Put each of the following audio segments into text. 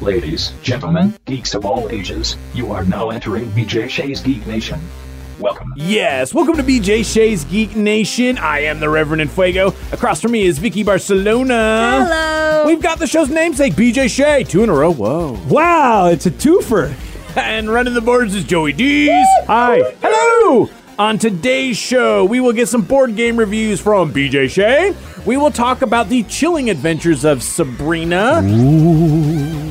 Ladies, gentlemen, geeks of all ages, you are now entering BJ Shea's Geek Nation. Welcome. Yes, welcome to BJ Shea's Geek Nation. I am the Reverend Fuego. Across from me is Vicky Barcelona. Hello. We've got the show's namesake, BJ Shea. Two in a row. Whoa. Wow, it's a twofer. And running the boards is Joey Dees. Hi. Hello. On today's show, we will get some board game reviews from BJ Shea. We will talk about the chilling adventures of Sabrina. The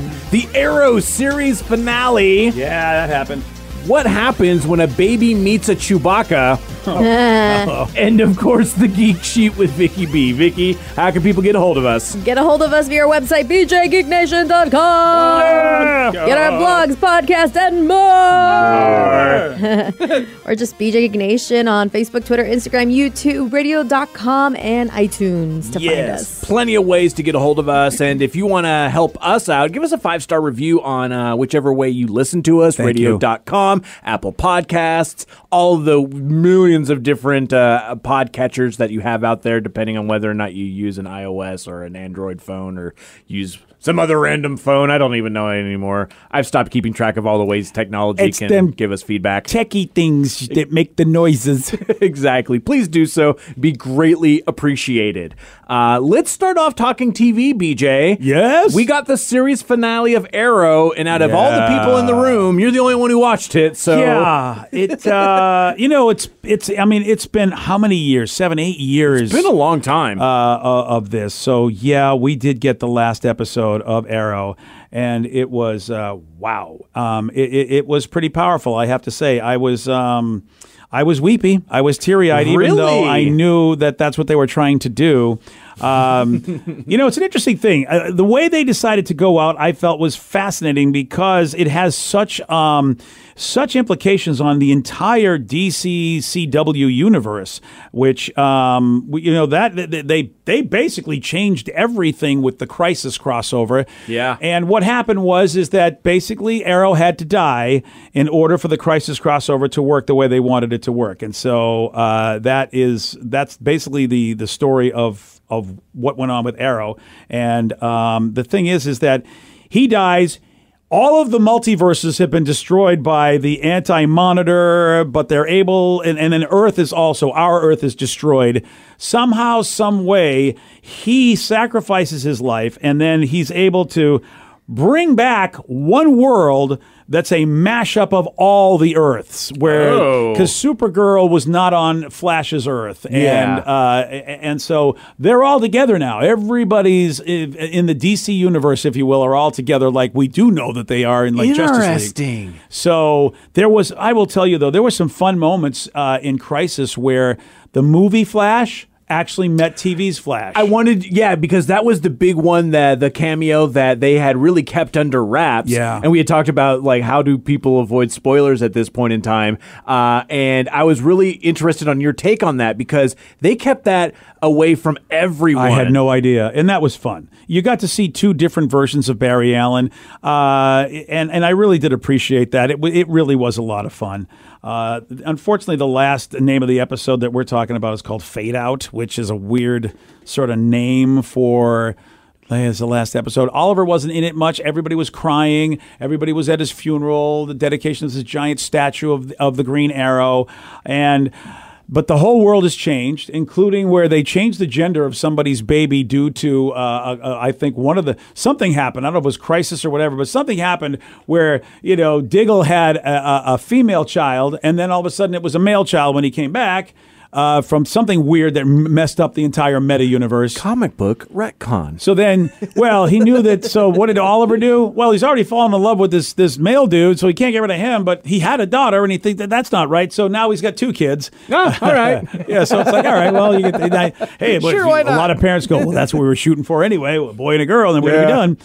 Arrow series finale. Yeah, that happened. What happens when a baby meets a Chewbacca? and of course, the Geek Sheet with Vicky B. Vicky, how can people get a hold of us? Get a hold of us via our website, bjgeeknation.com. Get our blogs, podcast, and more. or just BJ Geek Nation on Facebook, Twitter, Instagram, YouTube, radio.com, and iTunes to find us. Plenty of ways to get a hold of us. And if you want to help us out, give us a five star review on uh, whichever way you listen to us radio.com, Apple Podcasts, all the millions of different uh, podcatchers that you have out there, depending on whether or not you use an iOS or an Android phone or use some other random phone. I don't even know anymore. I've stopped keeping track of all the ways technology It's can give us feedback. Techie things that make the noises. exactly. Please do so. Be greatly appreciated. Uh, let's start off talking TV, BJ. Yes? We got the series finale of Arrow, and out of all the people in the room, you're the only one who watched it. So Yeah, it. Uh, you know, it's it's. I mean, it's been how many years? Seven, eight years. it's been a long time. uh, uh, of this. So yeah, we did get the last episode of Arrow, and it was uh, wow. Um, it, it, it was pretty powerful, I have to say. I was. Um, I was weepy. I was teary eyed, even though I knew that that's what they were trying to do. Um, you know, it's an interesting thing. Uh, the way they decided to go out, I felt was fascinating because it has such um, such implications on the entire DC CW universe. Which um, you know that that- they they basically changed everything with the Crisis crossover. Yeah. And what happened was is that basically Arrow had to die in order for the Crisis crossover to work the way they wanted it to work, and so uh, that is that's basically the the story of of what went on with Arrow. And um, the thing is, is that he dies. All of the multiverses have been destroyed by the anti monitor, but they're able, and, and then Earth is also, our Earth is destroyed. Somehow, some way, he sacrifices his life, and then he's able to bring back one world that's a mashup of all the Earths, where Oh. because Supergirl was not on Flash's Earth, and Yeah. uh, and so they're all together now. Everybody's in in the DC universe, if you will, are all together. Like we do know that they are in like Justice League. Interesting. So there was, I will tell you though, there were some fun moments uh, in Crisis where the movie Flash actually met TV's Flash. I wanted, yeah, because that was the big one that the cameo that they had really kept under wraps. Yeah. and we had talked about like how do people avoid spoilers at this point in time. Uh, and I was really interested on your take on that because they kept that away from everyone. I had no idea, and that was fun. You got to see two different versions of Barry Allen, uh, and and I really did appreciate that. It it really was a lot of fun. Uh, unfortunately, the last name of the episode that we're talking about is called Fade Out, which is a weird sort of name for. It's the last episode. Oliver wasn't in it much. Everybody was crying. Everybody was at his funeral. The dedication of this giant statue of of the Green Arrow, and but the whole world has changed, including where they changed the gender of somebody's baby due to, uh, uh, I think one of the something happened. I don't know if it was crisis or whatever, but something happened where you know Diggle had a, a, a female child, and then all of a sudden it was a male child when he came back. Uh, from something weird that m- messed up the entire meta universe. comic book retcon. So then, well, he knew that. So what did Oliver do? Well, he's already fallen in love with this this male dude, so he can't get rid of him. But he had a daughter, and he thinks that that's not right. So now he's got two kids. Ah, all right. yeah, so it's like, all right, well, you get, I, hey, but Sure, a lot of parents go, well, that's what we were shooting for anyway, a boy and a girl, and then we're Yeah. done.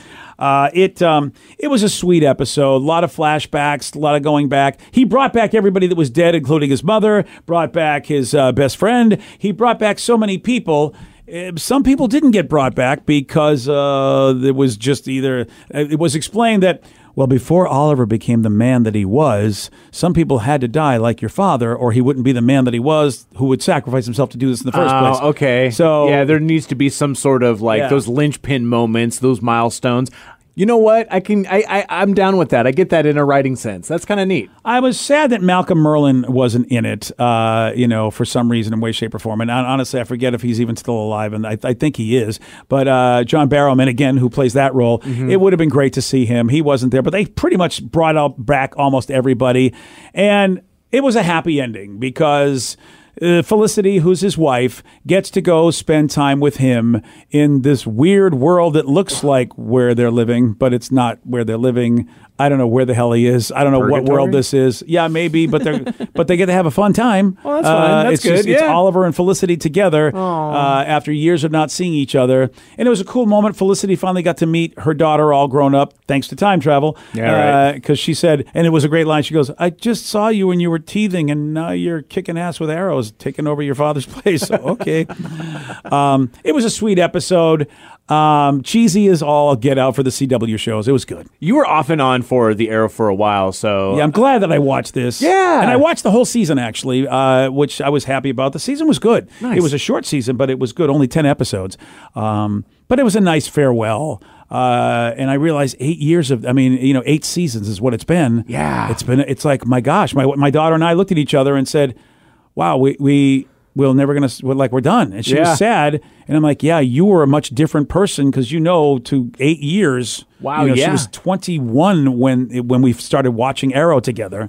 Uh, it um, it was a sweet episode. A lot of flashbacks, a lot of going back. He brought back everybody that was dead, including his mother. Brought back his uh, best friend. He brought back so many people. Uh, Some people didn't get brought back because uh, it was just either uh, it was explained that well before Oliver became the man that he was, some people had to die like your father, or he wouldn't be the man that he was, who would sacrifice himself to do this in the first Oh, place. okay. So yeah, there needs to be some sort of like Yeah. those linchpin moments, those milestones. You know what? I can. I, I I'm down with that. I get that in a writing sense. That's kind of neat. I was sad that Malcolm Merlyn wasn't in it, uh, you know, for some reason, in way, shape, or form. And hon- honestly, I forget if he's even still alive, and I, I think he is. But uh, John Barrowman, again, who plays that role, it would have been great to see him. He wasn't there, but they pretty much brought up back almost everybody, and it was a happy ending because. Uh, Felicity, who's his wife, gets to go spend time with him in this weird world that looks like where they're living, but it's not where they're living. I don't know where the hell he is. I don't know what world this is. Yeah, maybe, but they're but they get to have a fun time. Well, that's fine. That's it's just- good, it's. Oliver and Felicity together uh, after years of not seeing each other, and it was a cool moment. Felicity finally got to meet her daughter, all grown up, thanks to time travel. Yeah, right. Because she said, and it was a great line. She goes, "I just saw you when you were teething, and now you're kicking ass with arrows, taking over your father's place." So, okay. um, it was a sweet episode. Um, cheesy is all get out for the CW shows. It was good. You were off and on for the Arrow for a while, so Yeah, I'm glad that I watched this. Yeah. and I watched the whole season actually, uh, which I was happy about. The season was good. Nice. It was a short season, but it was good. Only ten episodes, um, but it was a nice farewell. Uh, and I realized eight years of, I mean, you know, eight seasons is what it's been. Yeah. it's been. It's like my gosh, my my daughter and I looked at each other and said, "Wow, we we." We're never gonna we're like we're done, and she Yeah. was sad, and I'm like, yeah, you were a much different person because you know, to eight years. Wow, you know, she was 21 when when we started watching Arrow together.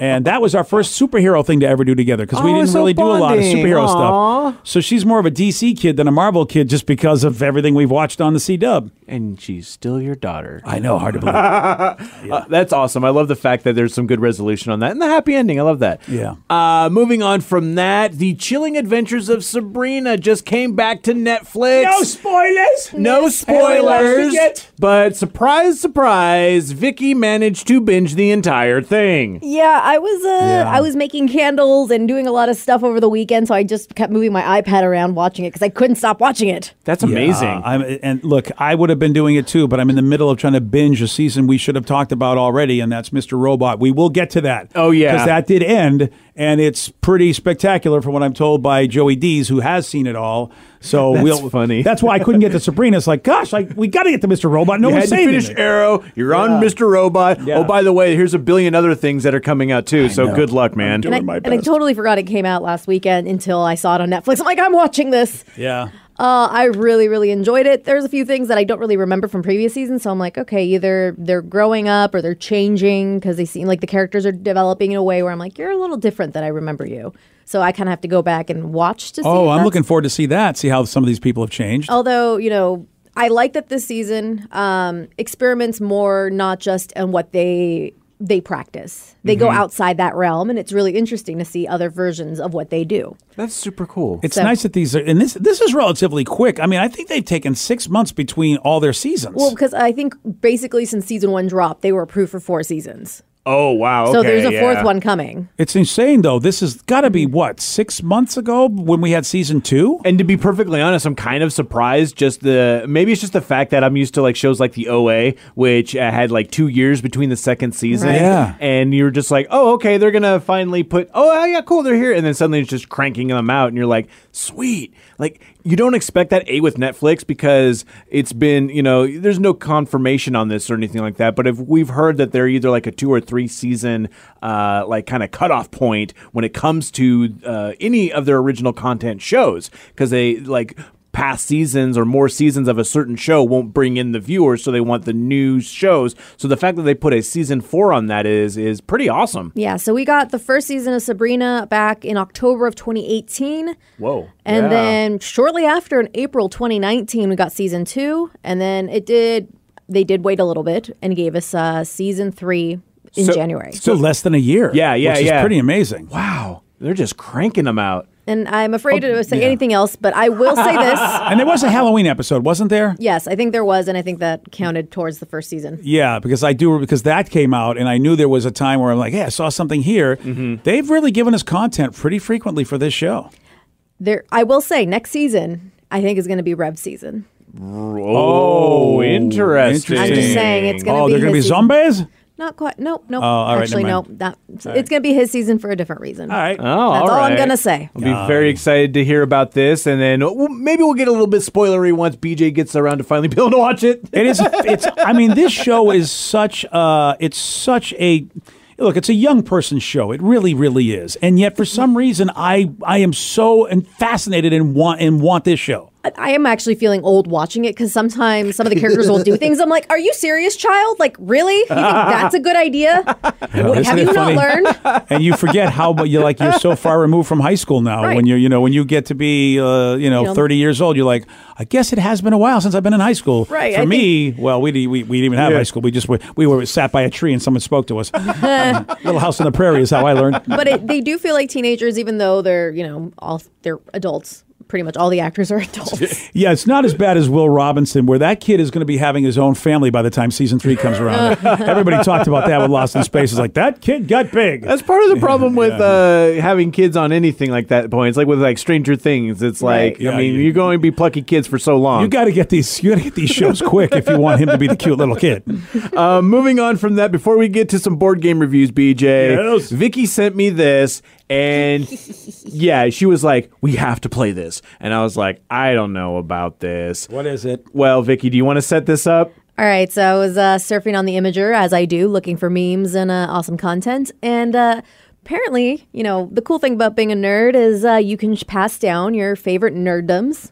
And that was our first superhero thing to ever do together because we Oh, didn't so really do a lot of superhero Aw. stuff. So she's more of a DC kid than a Marvel kid just because of everything we've watched on the C Dub. and she's still your daughter. I know, hard to believe. Uh, that's awesome. I love the fact that there's some good resolution on that and the happy ending. I love that. Yeah. Uh, moving on from that, the chilling adventures of Sabrina just came back to Netflix. No spoilers. No spoilers. But surprise, surprise, Vicky managed to binge the entire thing. Yeah, I was uh, I was making candles and doing a lot of stuff over the weekend, so I just kept moving my iPad around watching it because I couldn't stop watching it. That's amazing. Yeah, I'm, and look, I would have been doing it too, but I'm in the middle of trying to binge a season we should have talked about already, and that's Mr. Robot. We will get to that. Oh, yeah. because that did end, and it's pretty spectacular from what I'm told by Joey Dees, who has seen it all. So That's we'll funny. That's why I couldn't get to Sabrina. It's like, gosh, like we got to get to Mr. Robot. No you one's had to finish anything. Arrow. You're on Mr. Robot. Oh, yeah. Oh, by the way, here's a billion other things that are coming out too. so know. good luck, man. doing And I, my and I totally forgot it came out last weekend until I saw it on Netflix. I'm like, I'm watching this. Yeah. Uh, I really, really enjoyed it. There's a few things that I don't really remember from previous seasons, so I'm like, okay, either they're growing up or they're changing because they seem like the characters are developing in a way where I'm like, you're a little different than I remember you. So I kind of have to go back and watch to see. Oh, I'm looking forward to see that. See how some of these people have changed. Although you know, I like that this season um, experiments more not just on what they they practice. They go mm-hmm. outside that realm, and it's really interesting to see other versions of what they do. That's super cool. It's So- nice that these are, and this this is relatively quick. I mean, I think they've taken six months between all their seasons. Well, because I think basically since season one dropped, they were approved for four seasons. Oh wow. So okay, there's a yeah. fourth one coming. It's insane, though. This has got to be what six months ago when we had season two. And to be perfectly honest, I'm kind of surprised. Just the maybe it's just the fact that I'm used to like shows like the OA, which uh, had like two years between the second season. Right. Yeah. and you're just like, oh, okay, they're gonna finally put. Oh, yeah, cool, they're here, and then suddenly it's just cranking them out, and you're like, sweet. Like you don't expect that a with Netflix because it's been you know there's no confirmation on this or anything like that. But if we've heard that they're either like a two or three season uh, like kind of cutoff point when it comes to uh, any of their original content shows. Because they like past seasons or more seasons of a certain show won't bring in the viewers so they want the new shows. So the fact that they put a season four on that is is pretty awesome. Yeah, so we got the first season of Sabrina back in October of 2018. whoa. And then shortly after in April 2019, we got season two. And then it did, they did wait a little bit and gave us uh, season three in So- January. So less than a year. Yeah, yeah, which is yeah. pretty amazing. wow they're just cranking them out and I'm afraid to say Oh, yeah. anything else, but I will say this. And there was a Halloween episode, wasn't there? Yes, I think there was, and I think that counted towards the first season. Yeah, because I do because that came out, and I knew there was a time where I'm like, "Hey, I saw something here." Mm-hmm. They've really given us content pretty frequently for this show. There, I will say, next season I think is going to be Rev season. Oh, interesting. I'm just saying it's gonna oh, be Oh, they're going to be season. zombies. Not quite. Nope. Nope. Oh, all right, Actually, never nope. mind. Not. It's going to be his season for a different reason. All right. Oh, That's all, all I'm gonna say. I'll be very excited to hear about this, and then well, maybe we'll get a little bit spoilery once BJ gets around to finally being able to watch it. It is. It's. I mean, this show is such. Uh, it's such a. Look, it's a young person's show. It really, really is. And yet, for some reason, I I am so and fascinated and want and want this show. I- I am actually feeling old watching it because sometimes some of the characters will do things. I'm like, "Are you serious, child? Like, really? You think that's a good idea? What- isn't Have you funny? not learned?" And you forget how but you're like you're so far removed from high school now. Right. When you're you know when you get to be uh, you know You know. 30 years old, you're like, I guess it has been a while since I've been in high school. Right, For I me, well, we, we we didn't even have Yeah. high school. We just were, we were sat by a tree and someone spoke to us. Little House on the Prairie is how I learned. But it, they do feel like teenagers, even though they're you know all they're adults. Pretty much all the actors are adults. Yeah, it's not as bad as Will Robinson, where that kid is going to be having his own family by the time season three comes around. Everybody talked about that with Lost in Space. It's like that kid got big. That's part of the problem with uh, having kids on anything like that point. It's like with like Stranger Things. It's like Right. Yeah, I mean, you- you're going to be plucky kids for so long. you got to get these. You got to get these shows quick if you want him to be the cute little kid. Uh, moving on from that, before we get to some board game reviews, BJ, Yes. Vicky sent me this, and yeah, she was like, "We have to play this," and I was like, "I don't know about this." What is it? Well, Vicky, do you want to set this up? All right, so I was uh, surfing on the Imgur as I do, looking for memes and uh, awesome content. And uh, apparently, you know, the cool thing about being a nerd is uh, you can pass down your favorite nerddoms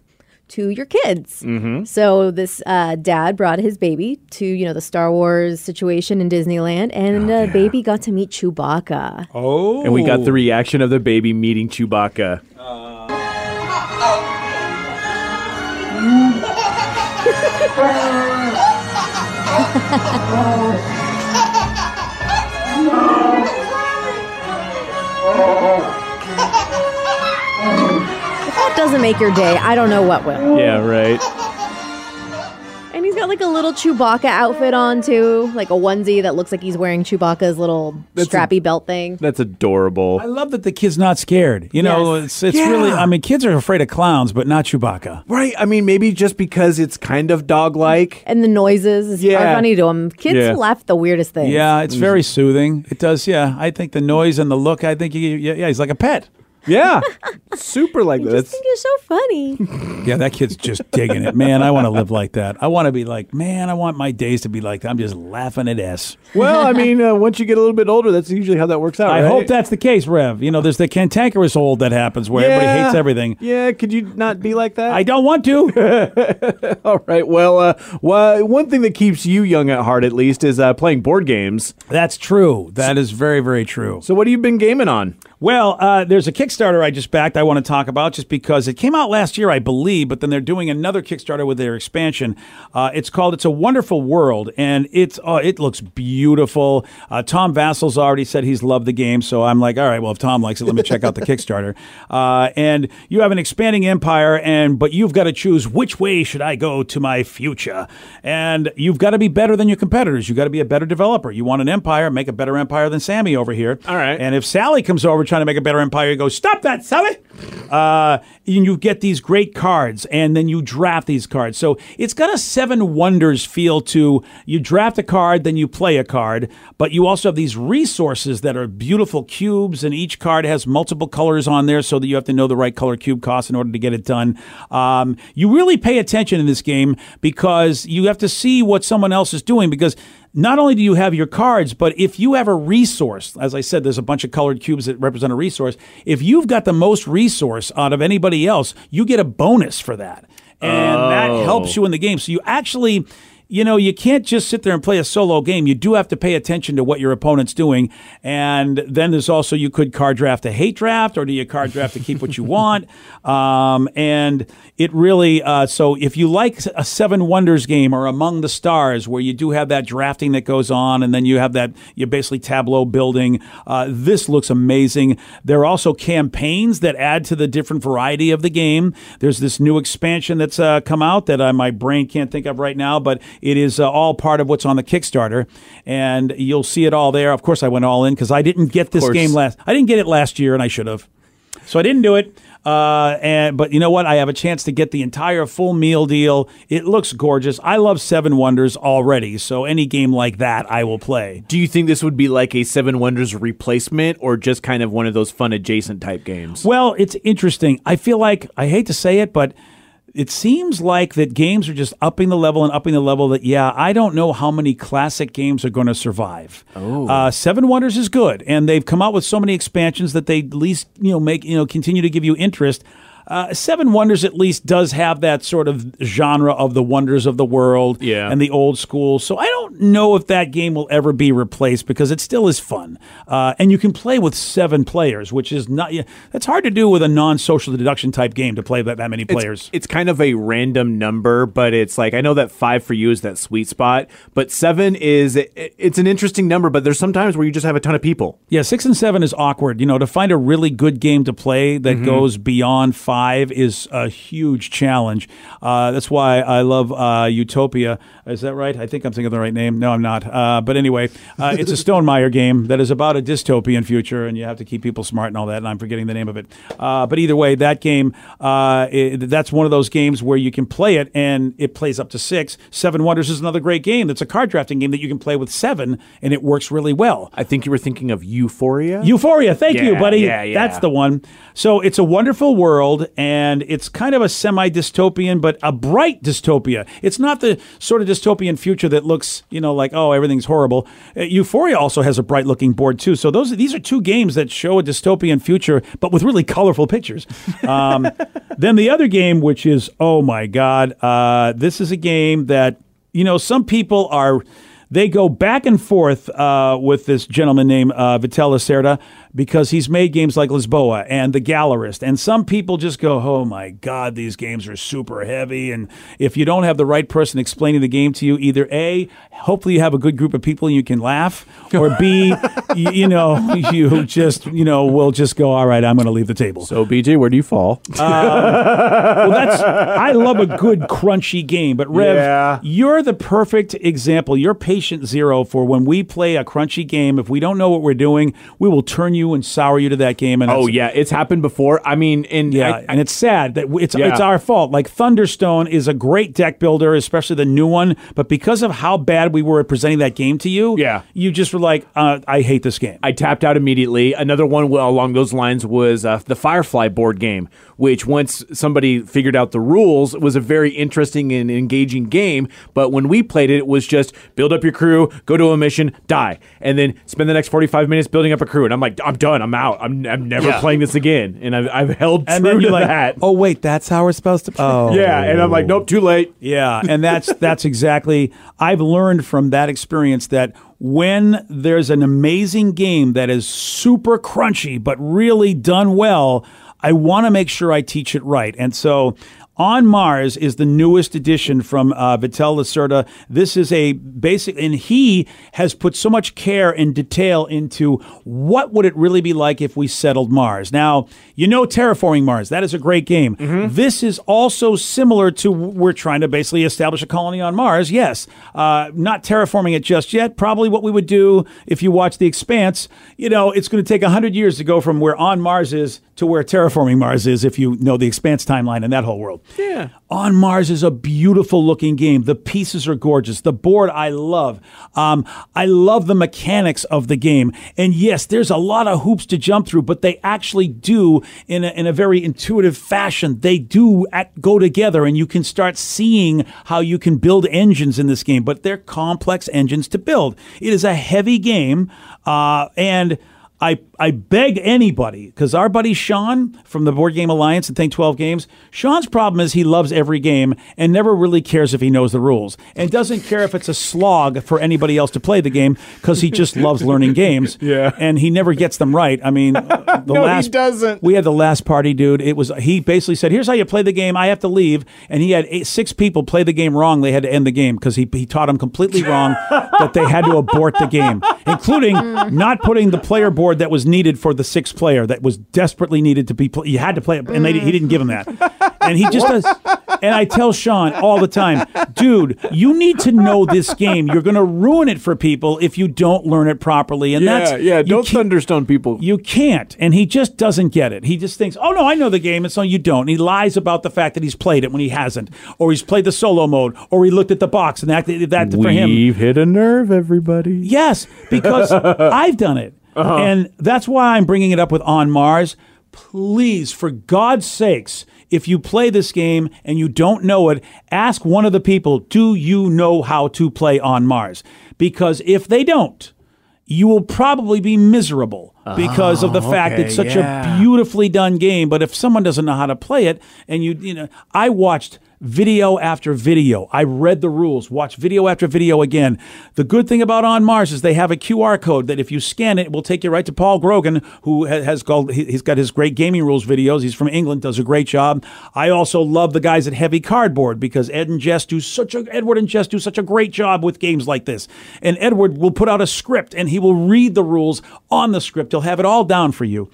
to your kids. Mm-hmm. So this uh, dad brought his baby to you know the Star Wars situation in Disneyland, and uh, baby got to meet Chewbacca. Oh, And we got the reaction of the baby meeting Chewbacca. If doesn't make your day, I don't know what will. Yeah, right. And he's got like a little Chewbacca outfit on too, like a onesie that looks like he's wearing Chewbacca's little strappy belt thing. That's adorable. I love that the kid's not scared. You know, Yes. it's it's Yeah. really. I mean, kids are afraid of clowns, but not Chewbacca. Right. I mean, maybe just because it's kind of dog-like. And the noises Yeah. are funny to him. Kids Yeah. laugh at the weirdest things. Yeah, it's mm. very soothing. It does. Yeah, I think the noise and the look. I think you, yeah, yeah, he's like a pet. Yeah, super like I that. just think you're so funny. Yeah, that kid's just digging it. Man, I want to live like that. I want to be like, man, I want my days to be like that. I'm just laughing at S. well, I mean, uh, once you get a little bit older, that's usually how that works out. I right? hope that's the case, Rev. You know, there's the cantankerous old that happens where everybody hates everything. Yeah, could you not be like that? I don't want to. All right. Well, uh, well, one thing that keeps you young at heart, at least, is uh, playing board games. That's true. That is very, very true. So, what have you been gaming on? Well, uh, there's a Kickstarter I just backed I want to talk about just because it came out last year, I believe, but then they're doing another Kickstarter with their expansion. Uh, it's called It's a Wonderful World, and it's uh, it looks beautiful. Uh, Tom Vasel's already said he's loved the game, so I'm like, all right, well, if Tom likes it, let me check out the Kickstarter. Uh, and you have an expanding empire, and but you've got to choose which way should I go to my future, and you've got to be better than your competitors. You've got to be a better developer. You want an empire, make a better empire than Sammy over here. All right. And if Sally comes over trying to make a better empire, you go, stop that, Sally. Uh, and you get these great cards, and then you draft these cards. So it's got a seven wonders feel to you draft a card, then you play a card, but you also have these resources that are beautiful cubes, and each card has multiple colors on there so that you have to know the right color cube cost in order to get it done. Um, you really pay attention in this game because you have to see what someone else is doing because not only do you have your cards, but if you have a resource, as I said, there's a bunch of colored cubes that represent a resource. If you've got the most resource out of anybody else, you get a bonus for that. And that helps oh. you in the game. So you actually you know, you can't just sit there and play a solo game. You do have to pay attention to what your opponent's doing. And then there's also you could card draft a hate draft, or do you card draft to keep what you want? Um, and it really uh, so if you like a Seven Wonders game or Among the Stars, where you do have that drafting that goes on, and then you have that you basically tableau building. Uh, this looks amazing. There are also campaigns that add to the different variety of the game. There's this new expansion that's uh, come out that my brain can't think of right now, but it is uh, all part of what's on the Kickstarter, and you'll see it all there. Of course, I went all in because I didn't get this game last. I didn't get it last year, and I should have. So I didn't do it. Uh, and but you know what? I have a chance to get the entire full meal deal. It looks gorgeous. I love Seven Wonders already, so any game like that I will play. Do you think this would be like a Seven Wonders replacement or just kind of one of those fun adjacent type games? Well, it's interesting. I feel like I hate to say it, but it seems like that games are just upping the level and upping the level that yeah i don't know how many classic games are going to survive oh. uh, seven wonders is good and they've come out with so many expansions that they at least you know make you know continue to give you interest uh, Seven Wonders at least does have that sort of genre of the wonders of the world Yeah. and the old school. So I don't know if that game will ever be replaced because it still is fun. Uh, and you can play with seven players, which is not, yeah, that's hard to do with a non social deduction type game to play that, that many players. It's kind of a random number, but it's like I know that five for you is that sweet spot, but seven is it, it's an interesting number. But there's sometimes where you just have a ton of people. Yeah, six and seven is awkward. You know, to find a really good game to play that Mm-hmm. goes beyond five is a huge challenge. Uh, that's why I love uh, Utopia. Is that right? I think I'm thinking of the right name. No, I'm not. Uh, but anyway, uh, it's a Stonemaier game that is about a dystopian future, and you have to keep people smart and all that. And I'm forgetting the name of it. Uh, but either way, that game, uh, it, that's one of those games where you can play it and it plays up to six. Seven Wonders is another great game. That's a card drafting game that you can play with seven, and it works really well. I think you were thinking of Euphoria. Euphoria. Thank you, buddy. yeah, yeah. That's the one. So it's a wonderful world, and it's kind of a semi dystopian, but a bright dystopia. It's not the sort of dystopian future that looks, you know, like oh everything's horrible. Uh, Euphoria also has a bright looking board too. So those these are two games that show a dystopian future, but with really colorful pictures. Um, then the other game, which is oh my god, uh, this is a game that you know some people are they go back and forth uh, with this gentleman named uh, Vital Lacerda because he's made games like Lisboa and The Gallerist. And some people just go, oh my God, these games are super heavy. And if you don't have the right person explaining the game to you, either A, hopefully you have a good group of people and you can laugh, or B, you, you know, you just, you know, will just go, all right, I'm going to leave the table. so BJ, where do you fall? Well, that's I love a good crunchy game, but Rev, Yeah. you're the perfect example. You're patient zero for when we play a crunchy game. If we don't know what we're doing, we will turn you and sour you to that game. And oh yeah, it's happened before. I mean, and yeah, I- and it's sad that it's Yeah. it's our fault. Like Thunderstone is a great deck builder, especially the new one. But because of how bad we were at presenting that game to you, Yeah. you just were like, uh, I hate this game. I tapped out immediately. Another one well, along those lines was uh, the Firefly board game, which once somebody figured out the rules, was a very interesting and engaging game. But when we played it, it was just build up your crew, go to a mission, die, and then spend the next forty five minutes building up a crew. And I'm like, I'm done. I'm out. I'm, I'm never Yeah. playing this again. And I've, I've held and true to like, that. oh wait, that's how we're supposed to. Oh, yeah, and I'm like, nope, too late. Yeah, and that's that's exactly I've learned from that experience that when there's an amazing game that is super crunchy but really done well, I want to make sure I teach it right. And so on Mars is the newest edition from uh, Vital Lacerda. This is a basic, and he has put so much care and detail into what would it really be like if we settled Mars. Now, you know Terraforming Mars. That is a great game. This is also similar to we're trying to basically establish a colony on Mars. Yes, uh, not terraforming it just yet. Probably what we would do if you watch The Expanse. You know, it's going to take hundred years to go from where on Mars is to where terraforming Mars is. If you know the Expanse timeline and that whole world. Yeah. On Mars is a beautiful looking game. The pieces are gorgeous. The board I love. Um, I love the mechanics of the game. And yes, there's a lot of hoops to jump through, but they actually do in a, in a very intuitive fashion. They do act, go together, and you can start seeing how you can build engines in this game. But they're complex engines to build. It is a heavy game, uh, and I, I beg anybody, because our buddy Sean from the Board Game Alliance and Think 12 Games, Sean's problem is he loves every game and never really cares if he knows the rules and doesn't care if it's a slog for anybody else to play the game because he just loves learning games. Yeah. And he never gets them right. I mean, the No, he last doesn't. We had the last party, dude. It was he basically said, "Here's how you play the game. I have to leave," and he had eight, six people play the game wrong. They had to end the game because he he taught them completely wrong that they had to abort the game, including not putting the player board that was needed for the sixth player that was desperately needed to be. Pl- you had to play it, and they, he didn't give him that. And he just does. And I tell Sean all the time, dude, you need to know this game. You're going to ruin it for people if you don't learn it properly. And Yeah, that's yeah. Don't thunderstone people. you can't. And he just doesn't get it. He just thinks, oh, no, I know the game. And so you don't. And he lies about the fact that he's played it when he hasn't. Or he's played the solo mode. Or he looked at the box and that, that for him. We've hit a nerve, everybody. Yes, because I've done it. Uh-huh. And that's why I'm bringing it up with On Mars. Please, for God's sakes, if you play this game and you don't know it, ask one of the people, do you know how to play On Mars? Because if they don't, you will probably be miserable because of the oh, fact okay, it's such yeah. a beautifully done game. But if someone doesn't know how to play it, and you, you know, I watched video after video. I read the rules, watched video after video again. The good thing about On Mars is they have a QR code that if you scan it, it will take you right to Paul Grogan, who has called, he- he's got his great gaming rules videos. He's from England, does a great job. I also love the guys at Heavy Cardboard because Ed and Jess do such a, Edward and Jess do such a great job with games like this. And Edward will put out a script and he will read the rules on the script. He'll have it all down for you.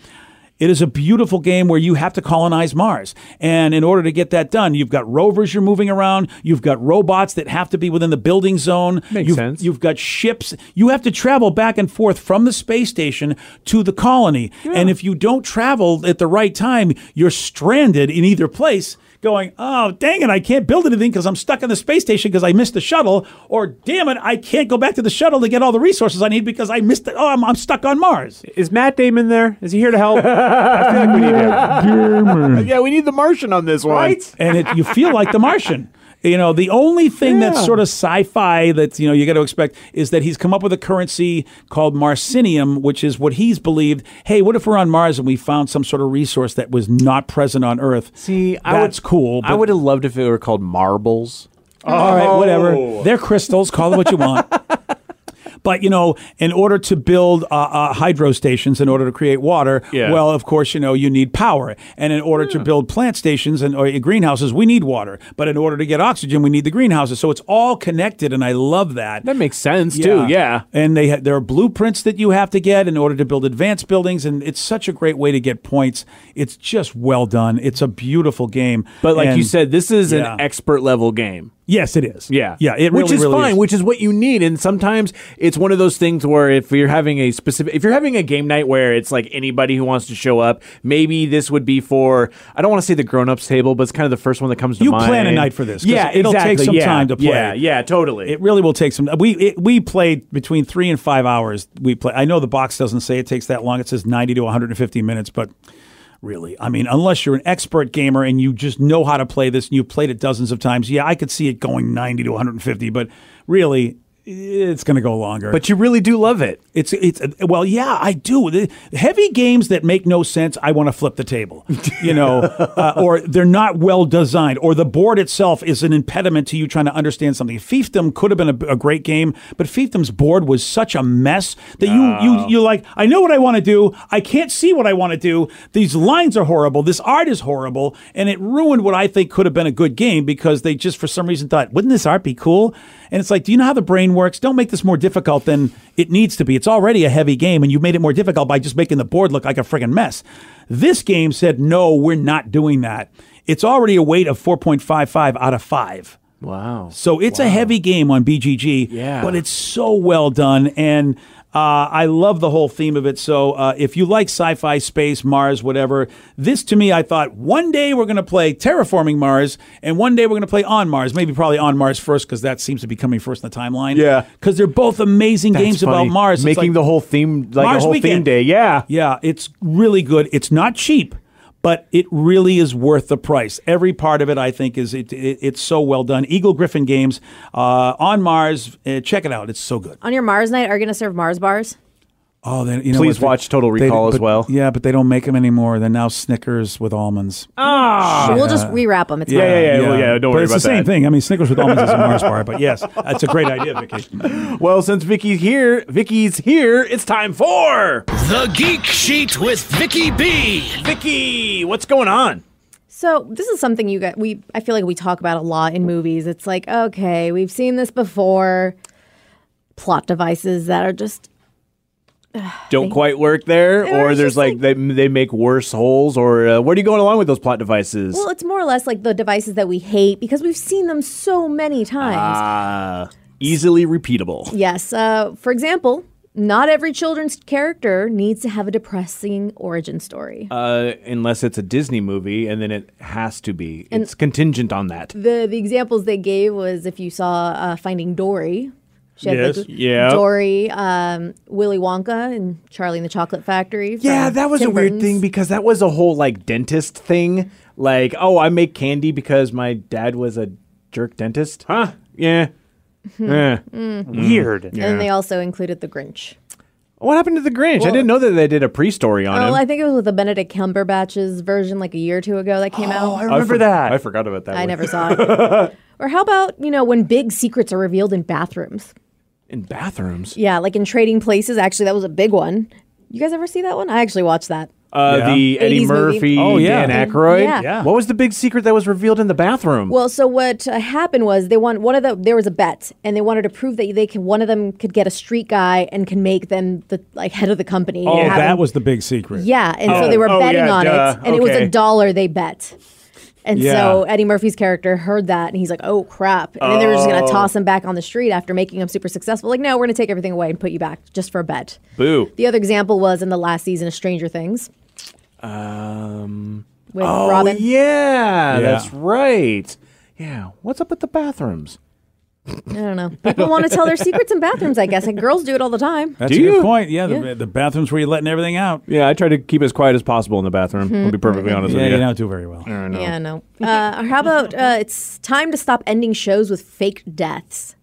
It is a beautiful game where you have to colonize Mars. And in order to get that done, you've got rovers you're moving around. You've got robots that have to be within the building zone. Makes you've, sense. You've got ships. You have to travel back and forth from the space station to the colony. And if you don't travel at the right time, you're stranded in either place. Going, oh, dang it, I can't build anything because I'm stuck in the space station because I missed the shuttle. Or, damn it, I can't go back to the shuttle to get all the resources I need because I missed it. Oh, I'm, I'm stuck on Mars. Is Matt Damon there? Is he here to help? I feel like we need him. yeah, we need the Martian on this one. right? and it, you feel like the Martian. You know, the only thing that's sort of sci-fi that you know you got to expect is that he's come up with a currency called Marcinium, which is what he's believed. Hey, what if we're on Mars and we found some sort of resource that was not present on Earth? See, I that's would, cool. I would have loved if it were called marbles. all right, whatever. Oh. They're crystals. Call it what you want. But you know, in order to build uh, uh, hydro stations, in order to create water, Yeah. well, of course, you know, you need power, and in order to build plant stations and or greenhouses, we need water. But in order to get oxygen, we need the greenhouses. So it's all connected, and I love that. That makes sense too. Yeah. And they ha- there are blueprints that you have to get in order to build advanced buildings, and it's such a great way to get points. It's just well done. It's a beautiful game. But like you said, this is Yeah. an expert level game. yes, it is. Yeah, yeah, it which really, is really fine, is. which is what you need. And sometimes it's one of those things where if you're having a specific, if you're having a game night where it's like anybody who wants to show up, maybe this would be for. I don't want to say the grown-ups table, but it's kind of the first one that comes to You mind. You plan a night for this. Yeah, it'll take some Yeah, time to play. Yeah, yeah, totally. It really will take some. We it, we played between three and five hours. We play. I know the box doesn't say it takes that long. It says ninety to one hundred and fifty minutes, but really, I mean, unless you're an expert gamer and you just know how to play this and you've played it dozens of times, yeah, I could see it going ninety to one hundred and fifty. But really, it's going to go longer. but you really do love it. It's it's well, yeah, I do. The heavy games that make no sense, I want to flip the table, you know, uh, or they're not well designed, or the board itself is an impediment to you trying to understand something. Fiefdom could have been a, a great game, but Fiefdom's board was such a mess that you you you like. I know what I want to do. I can't see what I want to do. These lines are horrible. This art is horrible, and it ruined what I think could have been a good game because they just for some reason thought, wouldn't this art be cool? And it's like, do you know how the brain works? Don't make this more difficult than it needs to be. It's already a heavy game, and you made it more difficult by just making the board look like a friggin' mess. This game said, no, we're not doing that. It's already a weight of 4.55 out of 5. Wow. So it's a heavy game on BGG, Yeah. but it's so well done. And uh, I love the whole theme of it. So uh, if you like sci fi, space, Mars, whatever, this to me, I thought one day we're going to play Terraforming Mars, and one day we're going to play On Mars. Maybe probably On Mars first, because that seems to be coming first in the timeline. Yeah. Because they're both amazing games funny. about Mars. Making like- the whole theme like Mars a whole Weekend. theme day. Yeah. yeah, it's really good. It's not cheap, but it really is worth the price. Every part of it, I think, is it, it it's so well done. Eagle-Gryphon Games uh, on Mars. Uh, check it out. It's so good. On your Mars night, are you going to serve Mars bars? Oh, they, you know Please what, watch Total they- Recall as but- well. Yeah, but they don't make them anymore. They're now Snickers with almonds. Ah, We'll just rewrap them. It's Yeah, fine. yeah, yeah. well, yeah, don't but worry it's about the same that. thing. I mean, Snickers with almonds is a Mars bar, but yes, that's a great idea, Vicky. Well, since Vicky's here, Vicky's here. It's time for The Geek Sheet with Vicky B. Vicky. What's going on? So this is something you got. We I feel like we talk about a lot in movies. It's like okay, we've seen this before. Plot devices that are just Don't quite work there, Or or there's just like, they they make worse holes, or uh, where are you going along with those plot devices? well, it's more or less like the devices that we hate because we've seen them so many times. Ah, easily repeatable. Yes. Uh, for example, not every children's character needs to have a depressing origin story. Uh, unless it's a Disney movie, and then it has to be. And it's contingent on that. the the examples they gave was if you saw uh, Finding Dory. She had Yes. like Yeah. Dory, um, Willy Wonka, and Charlie and the Chocolate Factory. Yeah, that was Tim a weird Burton's. thing because that was a whole like dentist thing. Like, oh, I make candy because my dad was a jerk dentist. Huh? Yeah. Hmm. Eh. Weird. And they also included the Grinch. What happened to the Grinch? I didn't know that they did a pre-story on Oh, him. I think it was with the Benedict Cumberbatch's version like a year or two ago that came out. I remember for- that. I forgot about that. I one. never saw it. or how about, you know, when big secrets are revealed in bathrooms? In bathrooms. Yeah, like in Trading Places. Actually, that was a big one. You guys ever see that one? I actually watched that. Uh, Yeah. The Eddie 80s movie. Murphy, Oh, yeah. Dan Aykroyd. Yeah. Yeah. What was the big secret that was revealed in the bathroom? Well, so what uh, happened was they want one of the there was a bet, and they wanted to prove that they can one of them could get a street guy and can make them the like head of the company. Oh, and that him- was the big secret. yeah, and so they were oh, betting yeah, on duh. it, and it was a dollar they bet. And Yeah. so Eddie Murphy's character heard that, and he's like, "Oh crap!" And then they were just Oh. gonna toss him back on the street after making him super successful. Like, no, we're gonna take everything away and put you back just for a bet. Boo. The other example was in the last season of Stranger Things Um. with Oh Robin. yeah, Yeah. that's right. Yeah. What's up with the bathrooms? I don't know. People want to tell their secrets in bathrooms. I guess and girls do it all the time. That's Do a good you? point. Yeah, the, Yeah. the bathrooms where you're letting everything out. Yeah, I try to keep as quiet as possible in the bathroom. I'll be perfectly honest Yeah, with you you. don't do very well. Yeah, no. Uh, how about uh, it's time to stop ending shows with fake deaths?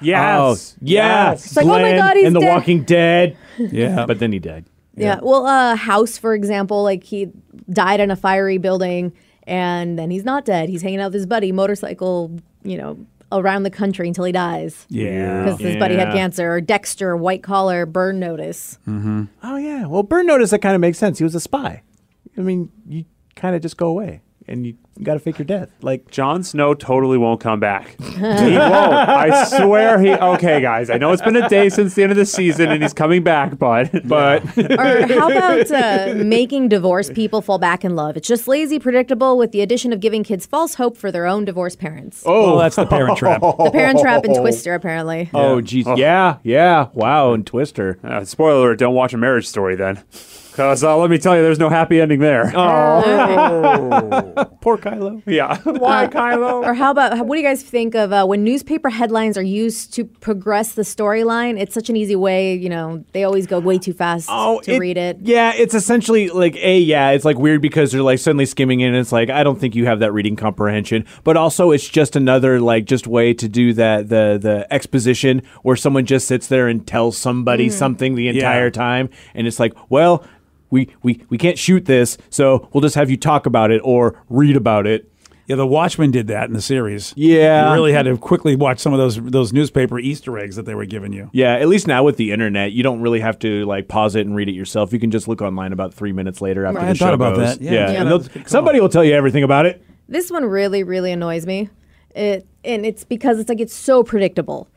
Yes. Oh, yeah. It's like, oh my God, he's in The dead. Walking Dead. Yeah. But then he died. Yeah. Well, uh, House, for example, like he died in a fiery building, and then he's not dead. He's hanging out with his buddy, motorcycle, you know, around the country until he dies yeah. because his buddy had cancer. Or Dexter, White Collar, Burn Notice. Mm-hmm. Oh yeah. Well, Burn Notice that kind of makes sense. He was a spy. I mean, you kind of just go away and you got to fake your death. Like Jon Snow totally won't come back. he won't. I swear he. Okay, guys. I know it's been a day since the end of the season, and he's coming back, but but or how about uh, making divorced people fall back in love? It's just lazy, predictable, with the addition of giving kids false hope for their own divorced parents. Oh, that's the Parent Trap. The Parent Trap and Twister, apparently. oh geez, yeah, yeah. Wow, and Twister. uh, spoiler alert: don't watch a Marriage Story then, because uh, let me tell you, there's no happy ending there. Oh, Poor Kylo. Yeah. Why, Kylo? Or how about what do you guys think of uh, when newspaper headlines are used to progress the storyline? It's such an easy way, you know. They always go way too fast to read it. Yeah, it's essentially like a yeah, it's like weird because they're like suddenly skimming in and it's like I don't think you have that reading comprehension, but also it's just another like just way to do that the the exposition where someone just sits there and tells somebody Mm. something the entire time and it's like, well, we, we we can't shoot this, so we'll just have you talk about it or read about it. Yeah, the Watchmen did that in the series. Yeah. you really had to quickly watch some of those those newspaper Easter eggs that they were giving you. Yeah, at least now with the internet, you don't really have to like pause it and read it yourself. You can just look online about three minutes later after I the hadn't show thought about goes. that. Yeah. Yeah, Yeah, and that they'll- was a good call. somebody will tell you everything about it. This one really, really annoys me. It and it's because it's like it's so predictable.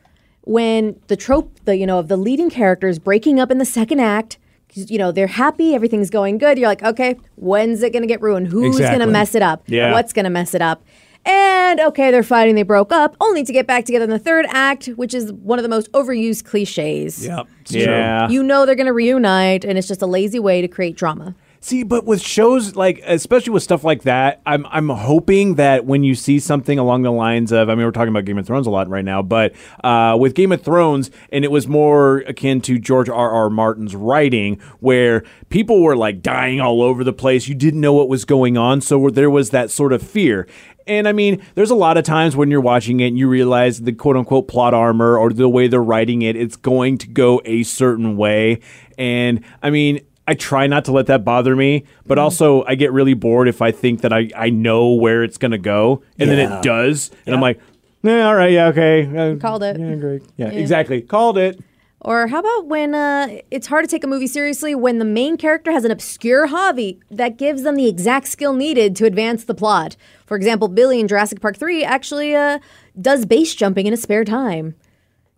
When the trope, the you know, of the leading characters breaking up in the second act, 'cause, you know, they're happy, everything's going good. You're like, okay, when's it gonna get ruined? Who's Exactly. gonna mess it up? Yeah. What's gonna mess it up? And okay, they're fighting, they broke up, only to get back together in the third act, which is one of the most overused cliches. Yep. it's Yeah. You know they're gonna reunite, and it's just a lazy way to create drama. See, but with shows like, especially with stuff like that, I'm I'm hoping that when you see something along the lines of, I mean, we're talking about Game of Thrones a lot right now, but uh, with Game of Thrones, and it was more akin to George R. R. Martin's writing, where people were like dying all over the place. You didn't know what was going on, so there was that sort of fear. And I mean, there's a lot of times when you're watching it and you realize the quote unquote plot armor or the way they're writing it, it's going to go a certain way. And I mean, I try not to let that bother me, but also I get really bored if I think that I, I know where it's going to go and then it does. And I'm like, yeah, all right, yeah, okay. uh, Called it. Yeah, great. Yeah, exactly. Called it. Or how about when uh, it's hard to take a movie seriously when the main character has an obscure hobby that gives them the exact skill needed to advance the plot? For example, Billy in Jurassic Park 3 actually uh, does base jumping in his spare time.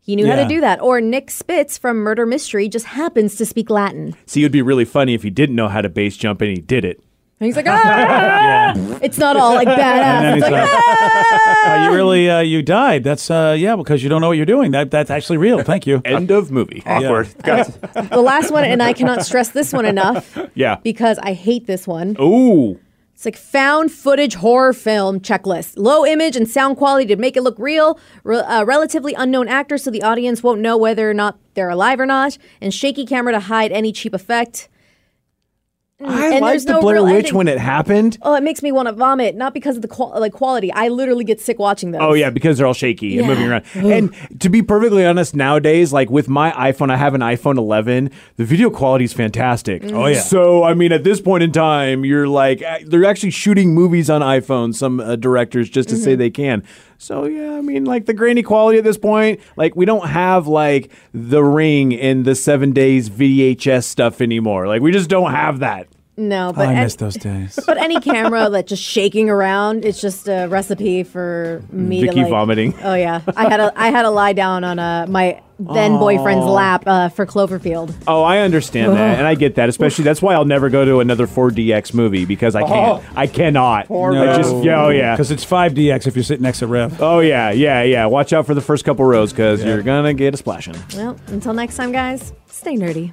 He knew how to do that. Or Nick Spitz from Murder Mystery just happens to speak Latin. See, it would be really funny if he didn't know how to base jump and he did it. And he's like, ah! It's not all like And then badass. he's It's like, like, ah! uh, you really uh, you died. That's uh, yeah, because you don't know what you're doing. That that's actually real. Thank you. End of movie. Awkward. Got- the last one, and I cannot stress this one enough Yeah. because I hate this one. Ooh. It's like found footage horror film checklist. Low image and sound quality to make it look real. Re- uh, relatively unknown actors so the audience won't know whether or not they're alive or not. And shaky camera to hide any cheap effect. I And liked the no Blair Witch ending. when it happened. Oh, it makes me want to vomit. Not because of the qual- like quality. I literally get sick watching those. Oh yeah, because they're all shaky and moving around. And to be perfectly honest, nowadays, like with my iPhone, I have an iPhone 11. The video quality is fantastic. Mm. Oh, yeah. So I mean, at this point in time, you're like uh, they're actually shooting movies on iPhone. Some uh, directors just to Mm-hmm. say they can. So yeah, I mean, like the grainy quality at this point, like we don't have like the Ring and the Seven Days VHS stuff anymore. Like we just don't have that. No, Oh, but I an- miss those days. but any camera that just shaking around, it's just a recipe for me Vicky to like, vomiting. Oh yeah, I had a I had to lie down on a my then boyfriend's lap uh, for Cloverfield. Oh, I understand that, and I get that. Especially that's why I'll never go to another 4DX movie because I can't. I cannot. I just yeah, oh yeah. because it's 5DX if you're sitting next to Rev. Oh yeah, yeah, yeah. Watch out for the first couple rows because you're gonna get a splashing. Well, until next time, guys, stay nerdy.